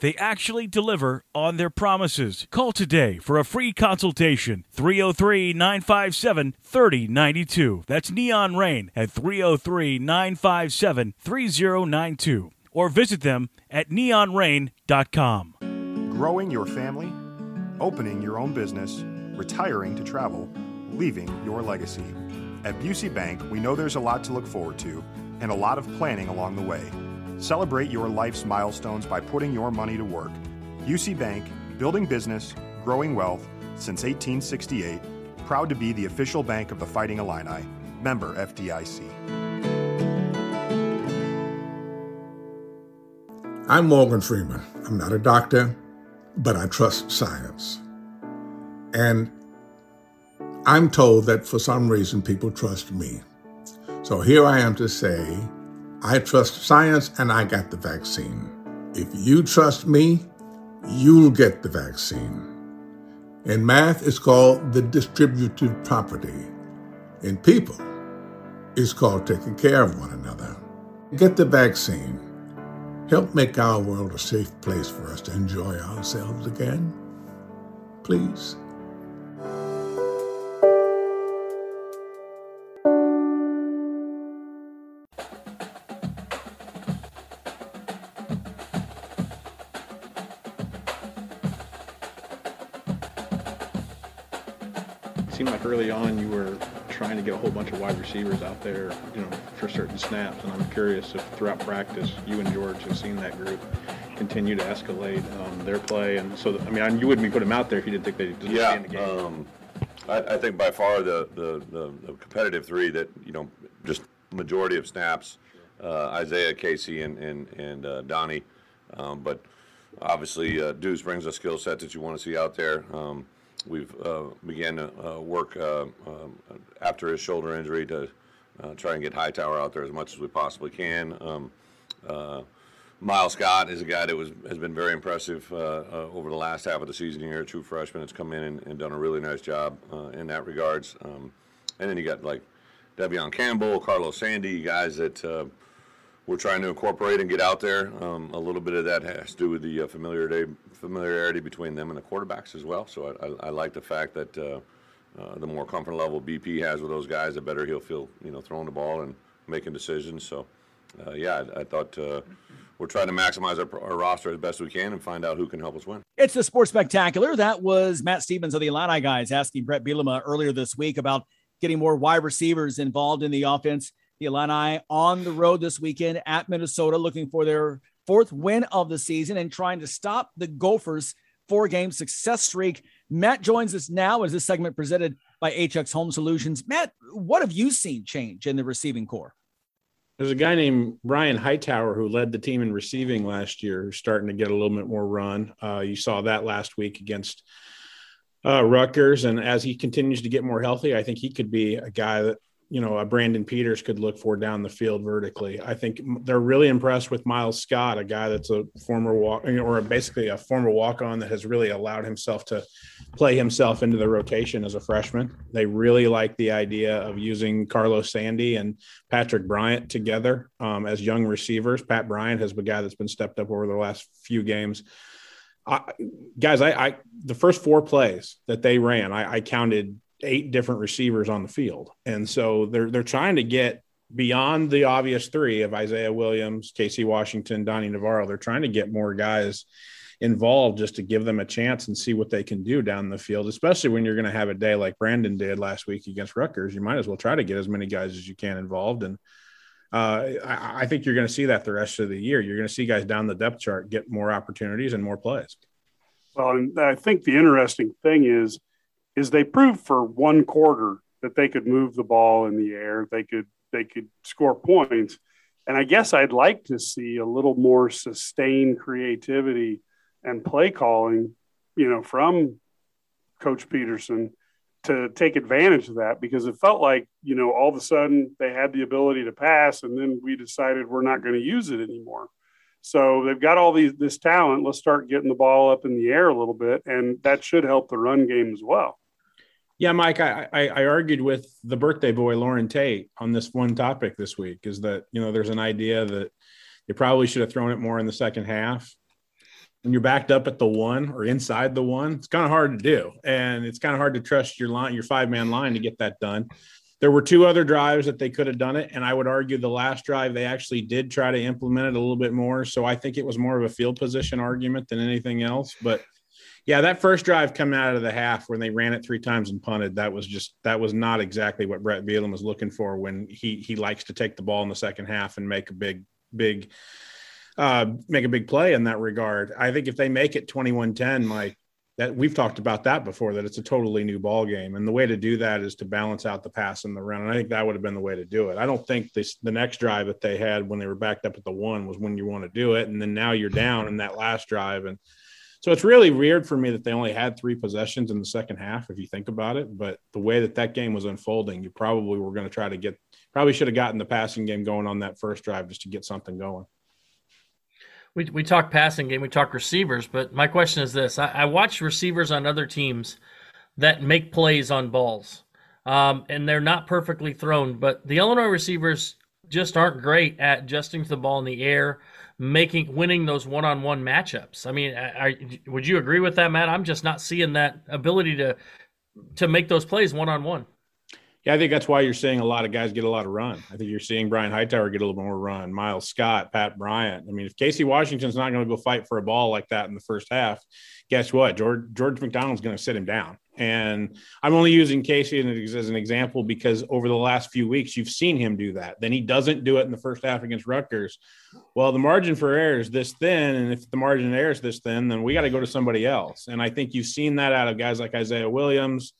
G: They actually deliver on their promises. Call today for a free consultation. 303 957 3092. That's Neon Rain at 303 957 3092. Or visit them at neonrain.com.
H: Growing your family, opening your own business, retiring to travel, leaving your legacy. At Busey Bank, we know there's a lot to look forward to and a lot of planning along the way. Celebrate your life's milestones by putting your money to work. Busey Bank, building business, growing wealth since 1868. Proud to be the official bank of the Fighting Illini. Member FDIC.
R: I'm Morgan Freeman. I'm not a doctor, but I trust science. And I'm told that for some reason people trust me. So here I am to say I trust science and I got the vaccine. If you trust me, you'll get the vaccine. In math, it's called the distributive property. In people, it's called taking care of one another. Get the vaccine. Help make our world a safe place for us to enjoy ourselves again. Please.
S: Seemed like early on you were trying to get a whole bunch of wide receivers out there, you know, for certain snaps. And I'm curious if throughout practice you and George have seen that group continue to escalate um, their play. And so, I mean, you wouldn't be put them out there if you didn't think they deserved
E: yeah,
S: in the game.
E: Um, I, I, think by far the, the, the, the, competitive three that, you know, just majority of snaps, uh, Isaiah, Casey, and, and, and uh, Donnie. Um, but obviously, uh, Deuce brings a skill set that you want to see out there. Um, we've uh, began to uh, work uh, um, after his shoulder injury to uh, try and get Hightower out there as much as we possibly can. Um, uh, Miles Scott is a guy that was has been very impressive uh, over the last half of the season here. A true freshman that's come in and, and done a really nice job in that regards. Um, and then you got like Devion Campbell, Carlos Sandy, guys that we're trying to incorporate and get out there. Um, a little bit of that has to do with the uh, familiarity familiarity between them and the quarterbacks as well. So I, I, I like the fact that uh, the more comfort level BP has with those guys, the better he'll feel, you know, throwing the ball and making decisions. So yeah, I, I thought we're trying to maximize our, our, roster as best we can and find out who can help us win.
B: It's the Sports Spectacular. That was Matt Stevens of the Illini guys asking Bret Bielema earlier this week about getting more wide receivers involved in the offense. The Illini on the road this weekend at Minnesota, looking for their fourth win of the season and trying to stop the Gophers' four-game success streak. Matt joins us now as this segment presented by HX Home Solutions. Matt, what have you seen change in the receiving corps?
S: There's a guy named Brian Hightower who led the team in receiving last year, who's starting to get a little bit more run. Uh, you saw that last week against uh, Rutgers, and as he continues to get more healthy, I think he could be a guy that you know, a Brandon Peters could look for down the field vertically. I think they're really impressed with Miles Scott, a guy that's a former walk or basically a former walk on that has really allowed himself to play himself into the rotation as a freshman. They really like the idea of using Carlos Sandy and Patrick Bryant together um, as young receivers. Pat Bryant has a guy that's been stepped up over the last few games. I, guys, I, I, the first four plays that they ran, I, I counted eight different receivers on the field. And so they're they're trying to get beyond the obvious three of Isaiah Williams, Casey Washington, Donnie Navarro. They're trying to get more guys involved just to give them a chance and see what they can do down the field, especially when you're going to have a day like Brandon did last week against Rutgers. You might as well try to get as many guys as you can involved. And uh, I, I think you're going to see that the rest of the year. You're going to see guys down the depth chart get more opportunities and more plays.
D: Well, and I think the interesting thing is is they proved for one quarter that they could move the ball in the air. They could they could score points. And I guess I'd like to see a little more sustained creativity and play calling, you know, from Coach Peterson to take advantage of that because it felt like, you know, all of a sudden they had the ability to pass and then we decided we're not going to use it anymore. So they've got all these this talent. Let's start getting the ball up in the air a little bit, and that should help the run game as well.
S: Yeah, Mike, I, I, I, argued with the birthday boy, Loren Tate, on this one topic this week is that, you know, there's an idea that you probably should have thrown it more in the second half. When you're backed up at the one or inside the one, it's kind of hard to do. And it's kind of hard to trust your line, your five man line to get that done. There were two other drives that they could have done it. And I would argue the last drive, they actually did try to implement it a little bit more. So I think it was more of a field position argument than anything else. But yeah, that first drive coming out of the half when they ran it three times and punted, that was just that was not exactly what Bret Bielema was looking for when he he likes to take the ball in the second half and make a big big uh, make a big play in that regard. I think if they make it 21-10, Mike, that we've talked about that before, that it's a totally new ball game. And the way to do that is to balance out the pass and the run. And I think that would have been the way to do it. I don't think this the next drive that they had when they were backed up at the one was when you want to do it. And then now you're down in that last drive and so it's really weird for me that they only had three possessions in the second half, if you think about it. But the way that that game was unfolding, you probably were going to try to get, probably should have gotten the passing game going on that first drive just to get something going.
C: We, we talk passing game, we talk receivers, but my question is this: I, I watch receivers on other teams that make plays on balls, um, and they're not perfectly thrown, but the Illinois receivers just aren't great at adjusting to the ball in the air making winning those one-on-one matchups. I mean, I, would you agree with that, Matt? I'm just not seeing that ability to to make those plays one-on-one.
S: Yeah, I think that's why you're seeing a lot of guys get a lot of run. I think you're seeing Brian Hightower get a little more run, Miles Scott, Pat Bryant. I mean, if Casey Washington's not going to go fight for a ball like that in the first half, guess what? George George McDonald's going to sit him down. And I'm only using Casey as an example because over the last few weeks, you've seen him do that. Then he doesn't do it in the first half against Rutgers. Well, the margin for error is this thin. And if the margin of error is this thin, then we got to go to somebody else. And I think you've seen that out of guys like Isaiah Williams.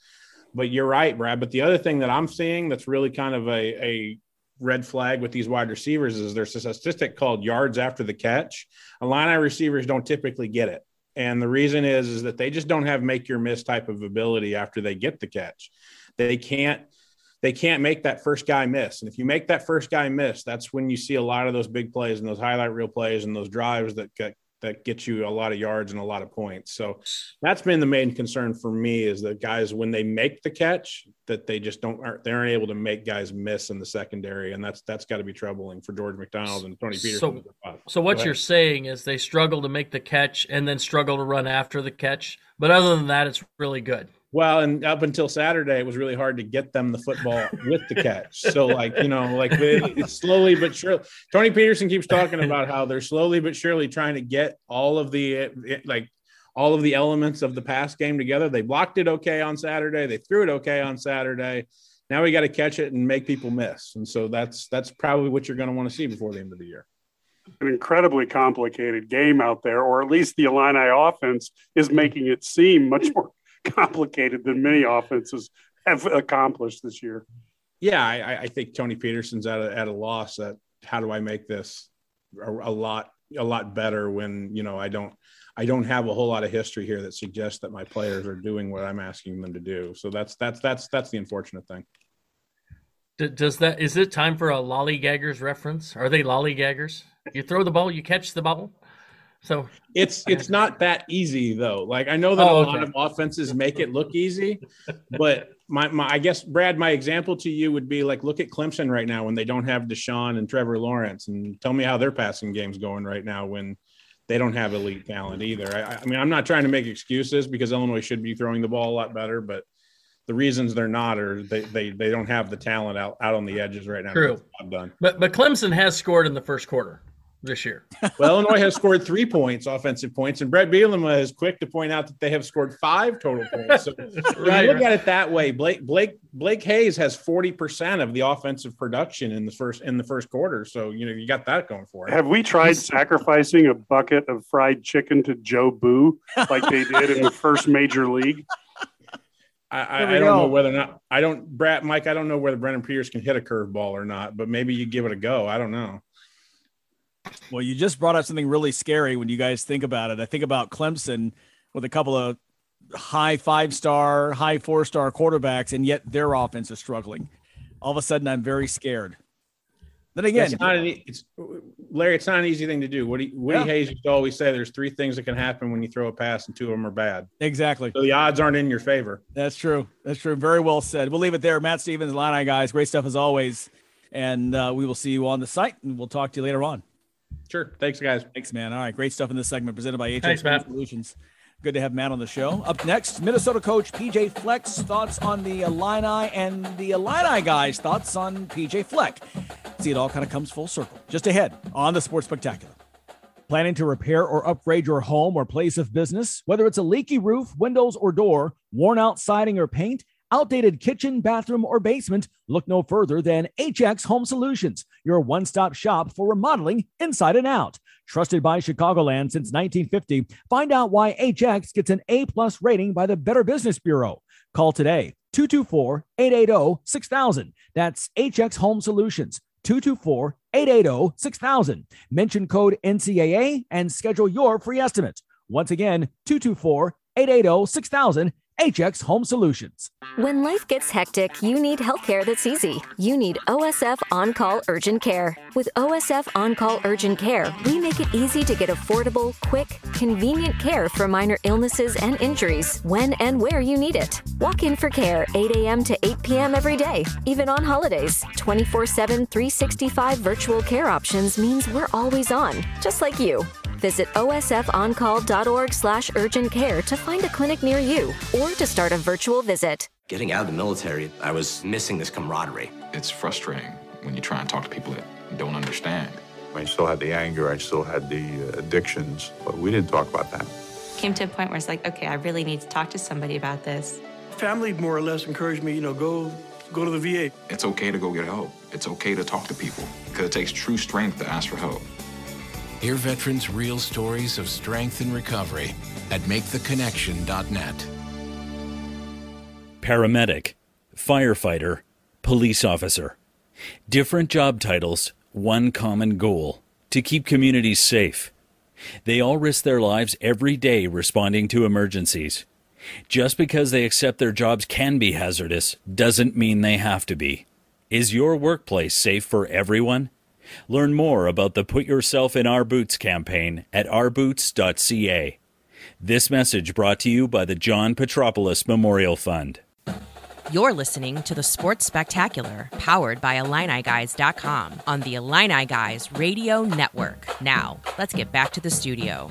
S: But you're right, Brad. But the other thing that I'm seeing that's really kind of a, a red flag with these wide receivers is there's a statistic called yards after the catch. Illini receivers don't typically get it. And the reason is is that they just don't have make your miss type of ability after they get the catch. They can't they can't make that first guy miss. And if you make that first guy miss, that's when you see a lot of those big plays and those highlight reel plays and those drives that get that get you a lot of yards and a lot of points. So that's been the main concern for me is that guys when they make the catch that they just don't aren't they aren't able to make guys miss in the secondary and that's that's got to be troubling for George McDonald and Tony Peterson.
C: So, so what you're saying is they struggle to make the catch and then struggle to run after the catch, but other than that it's really good.
S: Well, and up until Saturday, it was really hard to get them the football with the catch. So, like you know, like slowly but surely. Tony Peterson keeps talking about how they're slowly but surely trying to get all of the eh, eh, like all of the elements of the pass game together. They blocked it okay on Saturday. They threw it okay on Saturday. Now we got to catch it and make people miss. And so that's that's probably what you're going to want to see before the end of the year
D: an incredibly complicated game out there, or at least the Illini offense is making it seem much more [laughs] complicated than many offenses have accomplished this year.
S: Yeah, I, I think Tony Peterson's at a, at a loss at how do I make this a, a lot a lot better when you know I don't I don't have a whole lot of history here that suggests that my players are doing what I'm asking them to do. So that's that's that's that's the unfortunate thing.
C: Does that is it time for a lollygaggers reference? Are they lollygaggers? You throw the ball, you catch the ball. So
S: it's [laughs] it's not that easy though. Like I know that oh, a lot of offenses make it look easy, but my, my I guess Brad, my example to you would be like look at Clemson right now when they don't have Deshaun and Trevor Lawrence, and tell me how their passing game's going right now when they don't have elite talent either. I, I mean, I'm not trying to make excuses because Illinois should be throwing the ball a lot better, but the reasons they're not are they they, they don't have the talent out, out on the edges right now.
C: True. Done. But but Clemson has scored in the first quarter this year. [laughs]
S: well, Illinois has scored three points, offensive points, and Bret Bielema is quick to point out that they have scored five total points. So [laughs] right. look at it that way, Blake Blake Blake Hayes has forty percent of the offensive production in the first in the first quarter. So you know you got that going for it.
D: Have we tried sacrificing a bucket of fried chicken to Jobu like they [laughs] did in the first major league?
S: I, I, I don't go. know whether or not I don't Brad Mike. I don't know whether Brandon Peters can hit a curveball or not, but maybe you give it a go. I don't know.
B: Well, you just brought up something really scary when you guys think about it. I think about Clemson with a couple of high five star, high four star quarterbacks, and yet their offense is struggling. All of a sudden, I'm very scared. Then again,
S: it's not an, it's Larry. It's not an easy thing to do. Woody, Woody yeah. Hayes used to always say, "There's three things that can happen when you throw a pass, and two of them are bad."
B: Exactly.
S: So the odds aren't in your favor.
B: That's true. That's true. Very well said. We'll leave it there. Matt Stevens, Illini guys, great stuff as always, and uh, we will see you on the site, and we'll talk to you later on.
S: Sure. Thanks, guys.
B: Thanks, man. All right. Great stuff in this segment presented by
C: HX Thanks,
B: Solutions. Good to have Matt on the show. Up next, Minnesota coach PJ Fleck's thoughts on the Illini and the Illini guys' thoughts on PJ Fleck. See, it all kind of comes full circle. Just ahead on the Sports Spectacular. Planning to repair or upgrade your home or place of business? Whether it's a leaky roof, windows, or door, worn out siding or paint, outdated kitchen, bathroom, or basement, look no further than HX Home Solutions, your one stop shop for remodeling inside and out. Trusted by Chicagoland since 1950, find out why HX gets an A plus rating by the Better Business Bureau. Call today 224 880 6000. That's HX Home Solutions. 224 880 6000. Mention code NCAA and schedule your free estimate. Once again, 224 880 6000 HX Home Solutions.
F: When life gets hectic, you need healthcare that's easy. You need OSF On Call Urgent Care. With OSF On Call Urgent Care, we make it easy to get affordable, quick, convenient care for minor illnesses and injuries when and where you need it. Walk in for care 8 a.m. to 8 p.m. every day, even on holidays. 24 7, 365 virtual care options means we're always on, just like you. Visit osfoncall.org slash urgent care to find a clinic near you or to start a virtual visit.
J: Getting out of the military, I was missing this camaraderie.
K: It's frustrating when you try and talk to people that don't understand.
L: I still had the anger, I still had the uh, addictions, but we didn't talk about that.
T: Came to a point where it's like, okay, I really need to talk to somebody about this.
M: Family more or less encouraged me, you know, go go to the VA.
K: It's okay to go get help. It's okay to talk to people because it takes true strength to ask for help.
N: Hear veterans' real stories of strength and recovery at MakeTheConnection.net.
U: Paramedic, firefighter, police officer. Different job titles, one common goal to keep communities safe. They all risk their lives every day responding to emergencies. Just because they accept their jobs can be hazardous doesn't mean they have to be. Is your workplace safe for everyone? Learn more about the Put Yourself in Our Boots campaign at ourboots.ca. This message brought to you by the John Petropoulos Memorial Fund.
V: You're listening to the Sports Spectacular, powered by IlliniGuys.com on the Illini Guys Radio Network. Now, let's get back to the studio.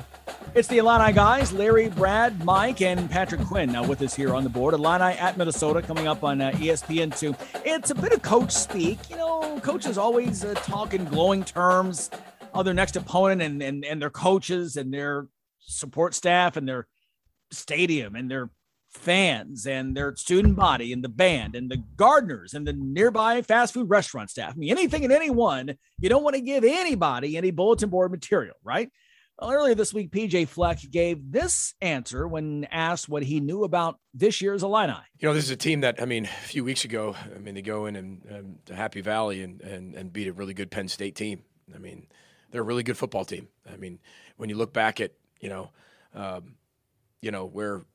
B: It's the Illini guys, Larry, Brad, Mike, and Patrick Quinn now with us here on the board. Illini at Minnesota coming up on uh, ESPN2. It's a bit of coach speak. You know, coaches always uh, talk in glowing terms of their next opponent and, and, and their coaches and their support staff and their stadium and their fans and their student body and the band and the gardeners and the nearby fast food restaurant staff. I mean, anything and anyone, you don't want to give anybody any bulletin board material, right? Earlier this week, PJ Fleck gave this answer when asked what he knew about this year's Illini.
W: You know, this is a team that, I mean, a few weeks ago, I mean, they go in and, and to Happy Valley and, and, and beat a really good Penn State team. I mean, they're a really good football team. I mean, when you look back at, you know, um, you know, where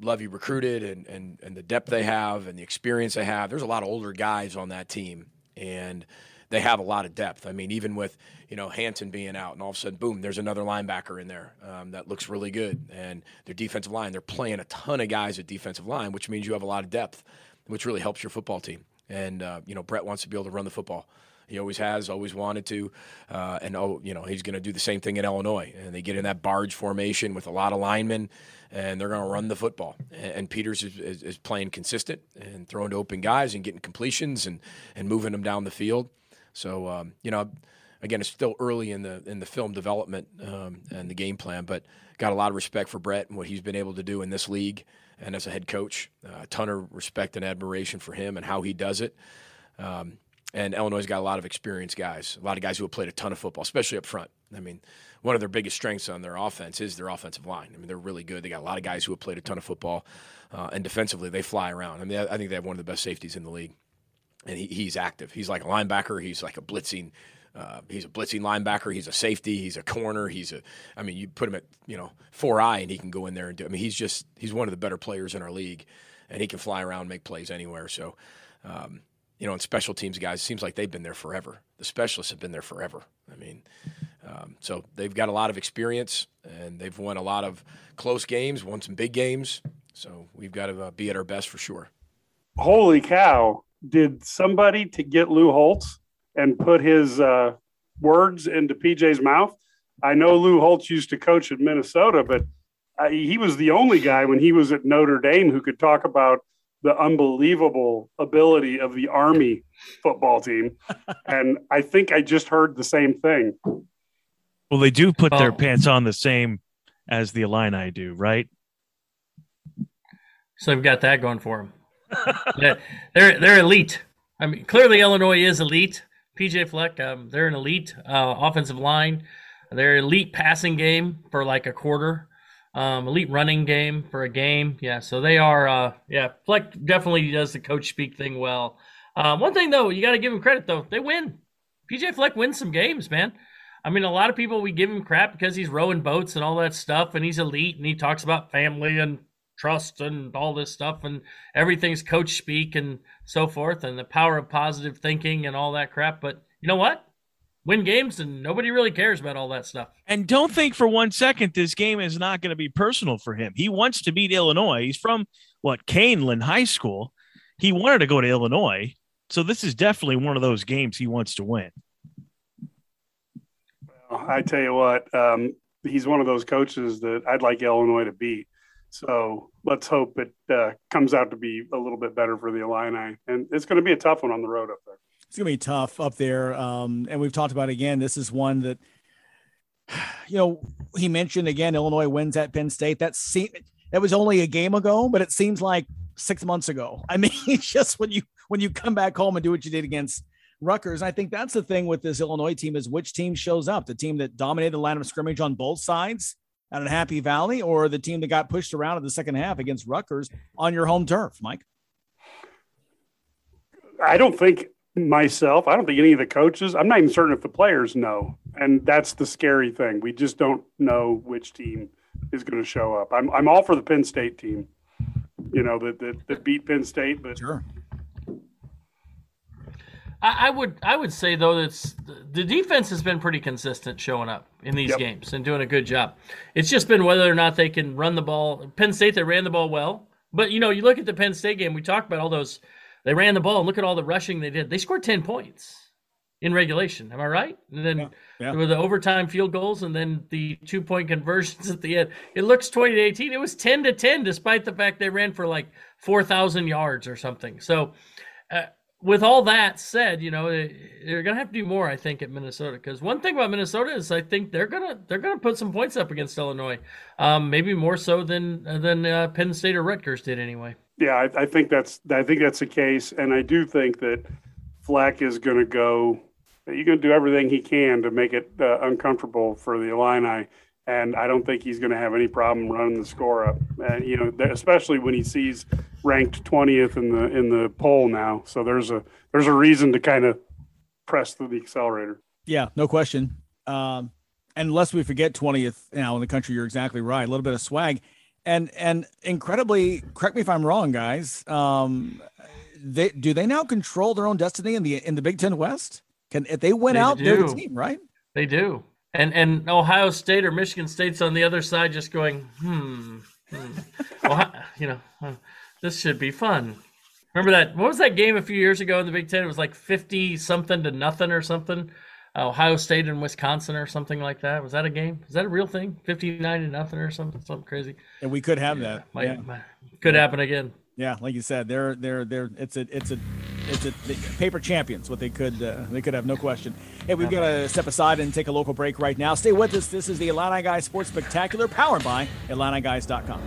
W: Lovie recruited and, and, and the depth they have and the experience they have, there's a lot of older guys on that team. And, they have a lot of depth. I mean, even with you know Hansen being out, and all of a sudden, boom, there's another linebacker in there um, that looks really good. And their defensive line, they're playing a ton of guys at defensive line, which means you have a lot of depth, which really helps your football team. And uh, you know, Bret wants to be able to run the football. He always has, always wanted to, uh, and oh, you know, he's going to do the same thing in Illinois. And they get in that barge formation with a lot of linemen, and they're going to run the football. And, and Peters is, is, is, playing consistent and throwing to open guys and getting completions and and moving them down the field. So um, you know, again, it's still early in the in the film development um, and the game plan, but got a lot of respect for Bret and what he's been able to do in this league and as a head coach. Uh, a ton of respect and admiration for him and how he does it. Um, and Illinois's got a lot of experienced guys, a lot of guys who have played a ton of football, especially up front. I mean, one of their biggest strengths on their offense is their offensive line. I mean, they're really good. They got a lot of guys who have played a ton of football, uh, and defensively, they fly around. I mean, I think they have one of the best safeties in the league and he, he's active. He's like a linebacker. He's like a blitzing. Uh, he's a blitzing linebacker. He's a safety. He's a corner. He's a. I mean, you put him at you know four eye, and he can go in there and do. I mean, he's just he's one of the better players in our league, and he can fly around, make plays anywhere. So, um, you know, and special teams guys it seems like they've been there forever. The specialists have been there forever. I mean, um, so they've got a lot of experience, and they've won a lot of close games, won some big games. So we've got to uh, be at our best for sure.
D: Holy cow! Did somebody to get Lou Holtz and put his uh, words into PJ's mouth? I know Lou Holtz used to coach at Minnesota, but uh, he was the only guy when he was at Notre Dame who could talk about the unbelievable ability of the Army football team. [laughs] and I think I just heard the same thing.
G: Well, they do put oh. their pants on the same as the Illini do, right?
C: So they've got that going for them yeah, they're they're elite. I mean, clearly Illinois is elite. PJ Fleck, um, they're an elite uh, offensive line. They're elite passing game for like a quarter. Um, elite running game for a game. Yeah, so they are. Uh, yeah, Fleck definitely does the coach speak thing well. Um, one thing though, you got to give him credit though. They win. PJ Fleck wins some games, man. I mean, a lot of people we give him crap because he's rowing boats and all that stuff, and he's elite and he talks about family and trust and all this stuff and everything's coach speak and so forth and the power of positive thinking and all that crap. But you know what? Win games and nobody really cares about all that stuff.
G: And don't think for one second this game is not going to be personal for him. He wants to beat illinois. He's from what Kaneland high school. He wanted to go to illinois. So this is definitely one of those games he wants to win.
D: Well, i tell you what um, he's one of those coaches that i'd like illinois to beat so let's hope it uh, comes out to be a little bit better for the Illini. And it's going to be a tough one on the road up there.
B: It's going to be tough up there. Um, and we've talked about again, this is one that, [sighs] you know, he mentioned again, Illinois wins at Penn State. That seemed, that was only a game ago, but it seems like six months ago. [laughs] I mean, just when you, when you come back home and do what you did against Rutgers. I think that's the thing with this Illinois team is which team shows up. The team that dominated the line of scrimmage on both sides out in Happy Valley or the team that got pushed around in the second half against Rutgers on your home turf, Mike?
D: I don't think myself, I don't think any of the coaches, I'm not even certain if the players know. And that's the scary thing. We just don't know which team is going to show up. I'm, I'm all for the Penn State team. you know, that that, that beat Penn State. But
B: sure.
C: I, I would I would say though that's the defense has been pretty consistent showing up in these
D: Yep.
C: games and doing a good job. It's just been whether or not they can run the ball. Penn State they ran the ball well, but you know you look at the Penn State game. We talked about all those. They ran the ball and look at all the rushing they did. They scored ten points in regulation. Am I right? And then
B: yeah.
C: with the overtime field goals and then the two point conversions [laughs] at the end. It looks twenty to eighteen. It was ten to ten, despite the fact they ran for like four thousand yards or something. So. Uh, with all that said, you know they- they're gonna have to do more, I think, at Minnesota. Because one thing about Minnesota is, I think they're gonna they're gonna put some points up against Illinois, um, maybe more so than than uh, Penn State or Rutgers did anyway.
D: Yeah, I, I think that's I think that's the case, and I do think that Fleck is going to go. He's going to do everything he can to make it uh, uncomfortable for the Illini, and I don't think he's going to have any problem running the score up. And you know, especially when he sees ranked twentieth in the in the poll now, so there's a there's a reason to kind of press through the accelerator.
B: Yeah, no question. Um, and lest we forget 20th now in the country, you're exactly right. A little bit of swag, and and incredibly, correct me if I'm wrong, guys. Um, they do they now control their own destiny in the in the Big Ten West? Can if they win
C: They
B: out, they're the team, right?
C: They do, and and Ohio State or Michigan State's on the other side, just going, hmm, hmm. Ohio, you know, this should be fun. Remember that? What was that game a few years ago in the Big Ten? It was like fifty something to nothing or something. Ohio State and Wisconsin or something like that. Was that a game? Is that a real thing? Fifty nine to nothing or something, something crazy.
B: And we could have that.
C: Might,
B: yeah.
C: might- could happen again.
B: Yeah, like you said, they're they're they're it's a it's a it's a paper champions. What they could uh, they could have no question. Hey, we've got to step aside and take a local break right now. Stay with us. This is the Illini Guys Sports Spectacular, powered by IlliniGuys.com.